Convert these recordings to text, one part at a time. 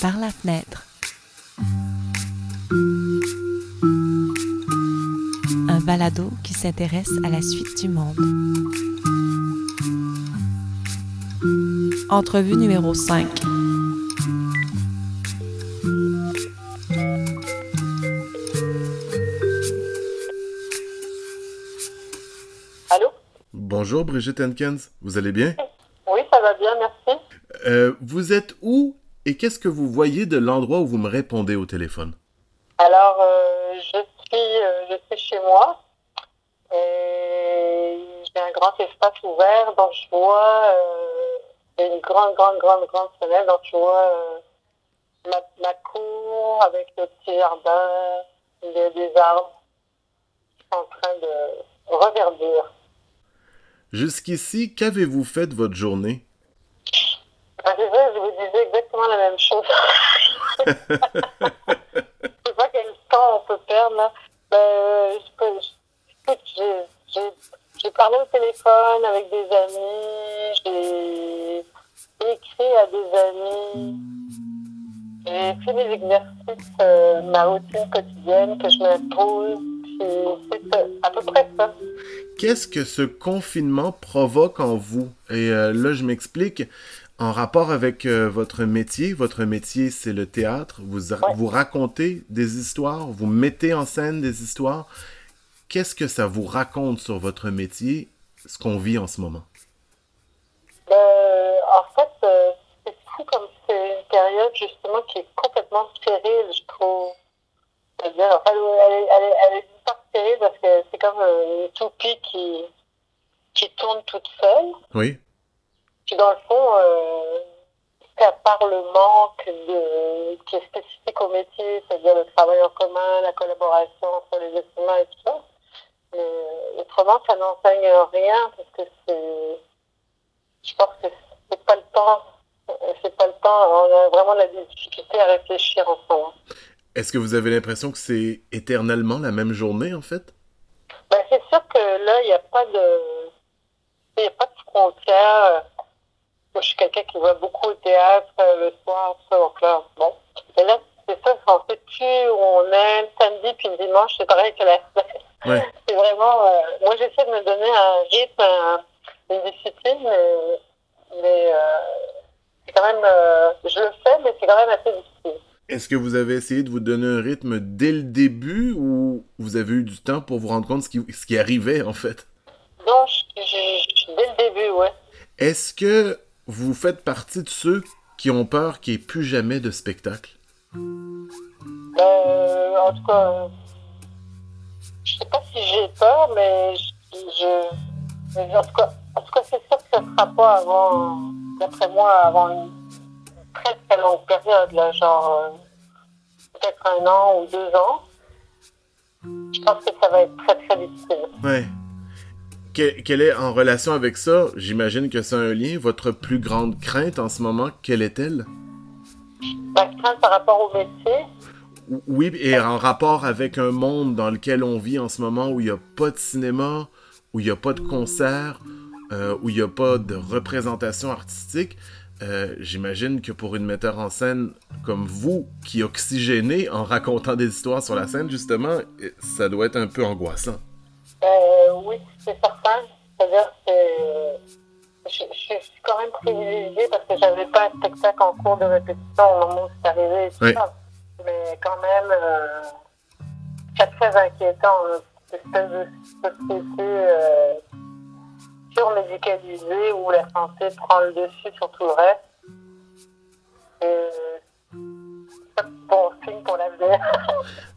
par la fenêtre. Un balado qui s'intéresse à la suite du monde. Entrevue numéro 5. Allô? Bonjour Brigitte Henkens, vous allez bien? Oui, ça va bien, merci. Euh, vous êtes où et qu'est-ce que vous voyez de l'endroit où vous me répondez au téléphone? Alors, euh, je, suis, euh, je suis chez moi et j'ai un grand espace ouvert, donc je vois euh, une grande, grande, grande, grande fenêtre, donc je vois ma, ma cour avec le petit jardin, des, des arbres qui sont en train de reverdir. Jusqu'ici, qu'avez-vous fait de votre journée? C'est je vous disais exactement la même chose. je sais pas quel temps on peut perdre là. Je peux, je- écoute, j'ai- parlé au téléphone avec des amis, j'ai écrit à des amis, j'ai fait des exercices, euh, ma routine quotidienne que je m'impose, puis c'est ça, à peu près ça. Qu'est-ce que ce confinement provoque en vous? Et euh, là, je m'explique. En rapport avec euh, votre métier, votre métier, c'est le théâtre. Vous, Ouais. vous racontez des histoires, vous mettez en scène des histoires. Qu'est-ce que ça vous raconte sur votre métier, ce qu'on vit en ce moment? Ben, en fait, euh, c'est fou comme c'est une période justement qui est complètement stérile, je trouve. C'est-à-dire, elle, est- elle, est- elle est part stérile parce que c'est comme euh, une toupie qui, qui tourne toute seule. Oui. Puis dans le fond, euh, à part le manque de, qui est spécifique au métier, c'est-à-dire le travail en commun, la collaboration entre les êtres humains et tout ça, mais autrement, ça n'enseigne rien parce que c'est, je pense que c'est pas le temps, c'est pas le temps, on a vraiment de la difficulté à réfléchir en ce moment. Est-ce que vous avez l'impression que c'est éternellement la même journée, en fait? Ben, c'est sûr que là, il n'y a pas de, il y a pas de frontières. Moi, je suis quelqu'un qui va beaucoup au théâtre euh, le soir, ça, donc là, bon. Mais là, c'est ça, on sait plus où on est. Le samedi puis le dimanche, c'est pareil que la semaine. Ouais. C'est vraiment, euh, moi, j'essaie de me donner un rythme, un- une discipline, mais, mais euh, c'est quand même, euh, je le fais, mais c'est quand même assez difficile. Est-ce que vous avez essayé de vous donner un rythme dès le début ou vous avez eu du temps pour vous rendre compte ce qui, ce qui arrivait, en fait? Je- je- je- dès le début, ouais. Est-ce que vous faites partie de ceux qui ont peur qu'il n'y ait plus jamais de spectacle? Euh, en tout cas, euh, je sais pas si j'ai peur, mais je, je- mais en tout cas, en tout cas, c'est sûr que ça ne sera pas avant, d'après moi, avant une très très longue période, là, genre euh, peut-être un an ou deux ans. Je pense que ça va être très très difficile. Ouais. Que- quelle est en relation avec ça? J'imagine que c'est un lien. Votre plus grande crainte en ce moment, quelle est-elle? Ma crainte par rapport au métier, Ou- Oui, et en rapport avec un monde dans lequel on vit en ce moment où il n'y a pas de cinéma, où il n'y a pas de concert, euh, où il n'y a pas de représentation artistique, euh, j'imagine que pour une metteur en scène comme vous, qui oxygénez en racontant des histoires sur la scène, justement, ça doit être un peu angoissant. Euh, oui, c'est certain. C'est-à-dire que je, je suis quand même privilégiée parce que j'avais pas un spectacle en cours de répétition au moment où c'est arrivé et tout Oui. ça. Mais quand même, euh, c'est très inquiétant, hein, cette espèce de société euh, surmédicalisée où la santé prend le dessus sur tout le reste.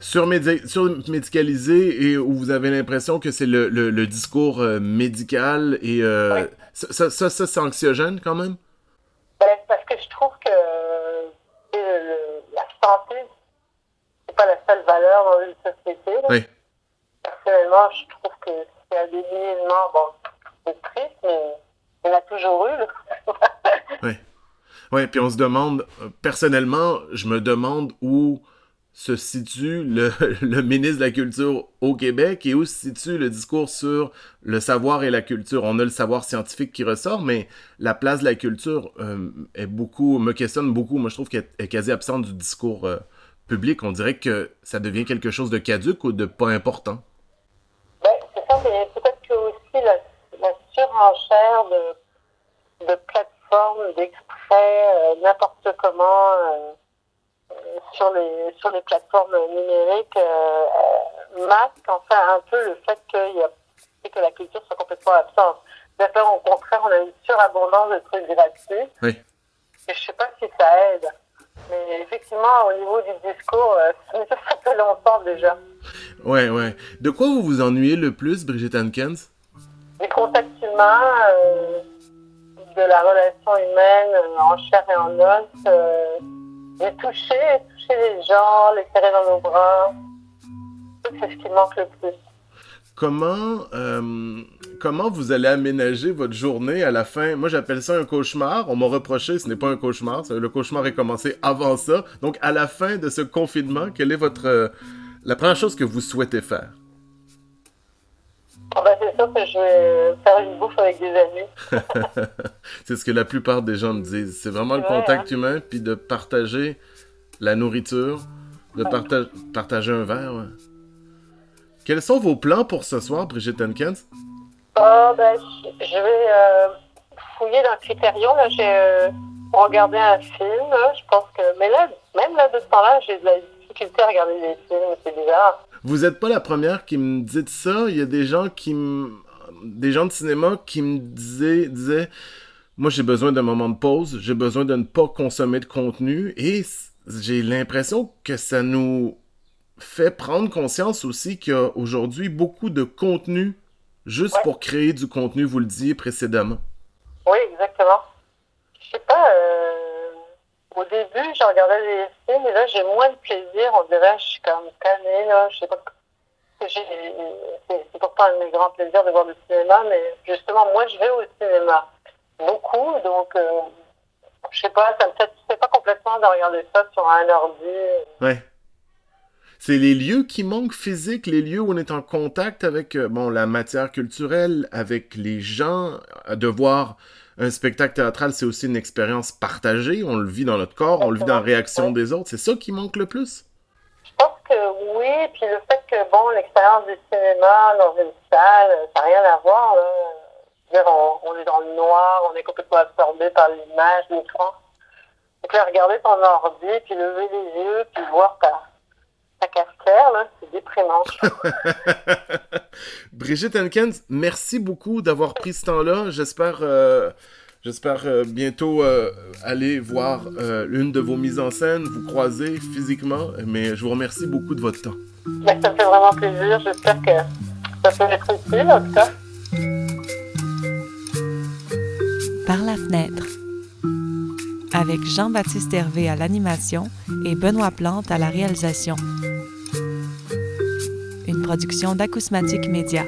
Surmédi- Surmédicalisé et où vous avez l'impression que c'est le, le- le discours euh, médical et euh, ça, ça, ça, c'est anxiogène quand même? Ben, parce que je trouve que euh, la santé, c'est pas la seule valeur dans une société. Oui. Personnellement, je trouve que c'est un délitement, bon, c'est triste, mais il y en a toujours eu. là. Ouais, puis on se demande, personnellement, je me demande où se situe le, le, ministre de la Culture au Québec et où se situe le discours sur le savoir et la culture. On a le savoir scientifique qui ressort, mais la place de la culture euh, est beaucoup, me questionne beaucoup. Moi, je trouve qu'elle est quasi absente du discours euh, public. On dirait que ça devient quelque chose de caduque ou de pas important? Ben, c'est ça, mais peut-être que aussi la, surenchère de, plateformes, d'extraits, euh, n'importe comment sur les sur les plateformes numériques euh, masque fait un peu le fait qu'il y a que la culture soit complètement absente. D'ailleurs, au contraire, on a une surabondance de trucs gratuits. Oui. Et je sais pas si ça aide. Mais effectivement, au niveau du discours, euh, ça fait longtemps déjà. Ouais, ouais. De quoi vous vous ennuyez le plus, Brigitte Hankens Les contacts humains, euh, de la relation humaine euh, en chair et en os. De toucher, toucher les gens, les serrer dans nos bras. C'est ce qui manque le plus. Comment, euh, comment vous allez aménager votre journée à la fin? Moi, j'appelle ça un cauchemar. On m'a reproché, ce n'est pas un cauchemar. Le cauchemar est commencé avant ça. Donc, à la fin de ce confinement, quelle est votre, euh, la première chose que vous souhaitez faire? Ah ben, c'est sûr que je vais faire une bouffe avec des amis. c'est ce que la plupart des gens me disent. C'est vraiment le contact hein? humain, puis de partager la nourriture, de parta partager un verre. Ouais. Quels sont vos plans pour ce soir, Brigitte Henkens? Oh, ben, je vais euh, fouiller dans le Critérium. J'ai euh, regardé un film. Je pense que... Mais là, même là, de ce temps-là, j'ai de la difficulté à regarder des films. C'est bizarre. Vous n'êtes pas la première qui me dit ça. Il y a des gens qui me... des gens de cinéma qui me disaient, disaient moi j'ai besoin d'un moment de pause, j'ai besoin de ne pas consommer de contenu et j'ai l'impression que ça nous fait prendre conscience aussi qu'il y a aujourd'hui beaucoup de contenu juste ouais. pour créer du contenu, vous le disiez précédemment. Oui, exactement. Je sais pas, euh, au début, je regardais des films et là, j'ai moins de plaisir. On dirait, je suis comme calmée, là. Je sais pas. C'est pourtant un de mes grands plaisirs de voir du cinéma, mais justement, moi, je vais au cinéma beaucoup, donc euh, je sais pas, ça me satisfait pas complètement de regarder ça sur un ordi. Ouais. C'est les lieux qui manquent physiques, les lieux où on est en contact avec bon, la matière culturelle, avec les gens, de voir un spectacle théâtral, c'est aussi une expérience partagée. On le vit dans notre corps, on le vit dans la réaction des autres. C'est ça qui manque le plus? Je pense que oui. Puis le fait que, bon, l'expérience du cinéma dans une salle, ça n'a rien à voir. Là. Dire, on, on, est dans le noir, on est complètement absorbé par l'image, l'écran. Donc là, regarder ton ordi, puis lever les yeux, puis voir ta, ta cafetière, là, c'est déprimant. Brigitte Henkens, merci beaucoup d'avoir pris ce temps-là. J'espère euh, j'espère euh, bientôt euh, aller voir une de vos mises en scène, vous croiser physiquement, mais je vous remercie beaucoup de votre temps. Ben, ça me fait vraiment plaisir. J'espère que ça peut être utile, en tout cas. Par la fenêtre avec Jean-Baptiste Hervé à l'animation et Benoît Plante à la réalisation. Production d'Acousmatique Média.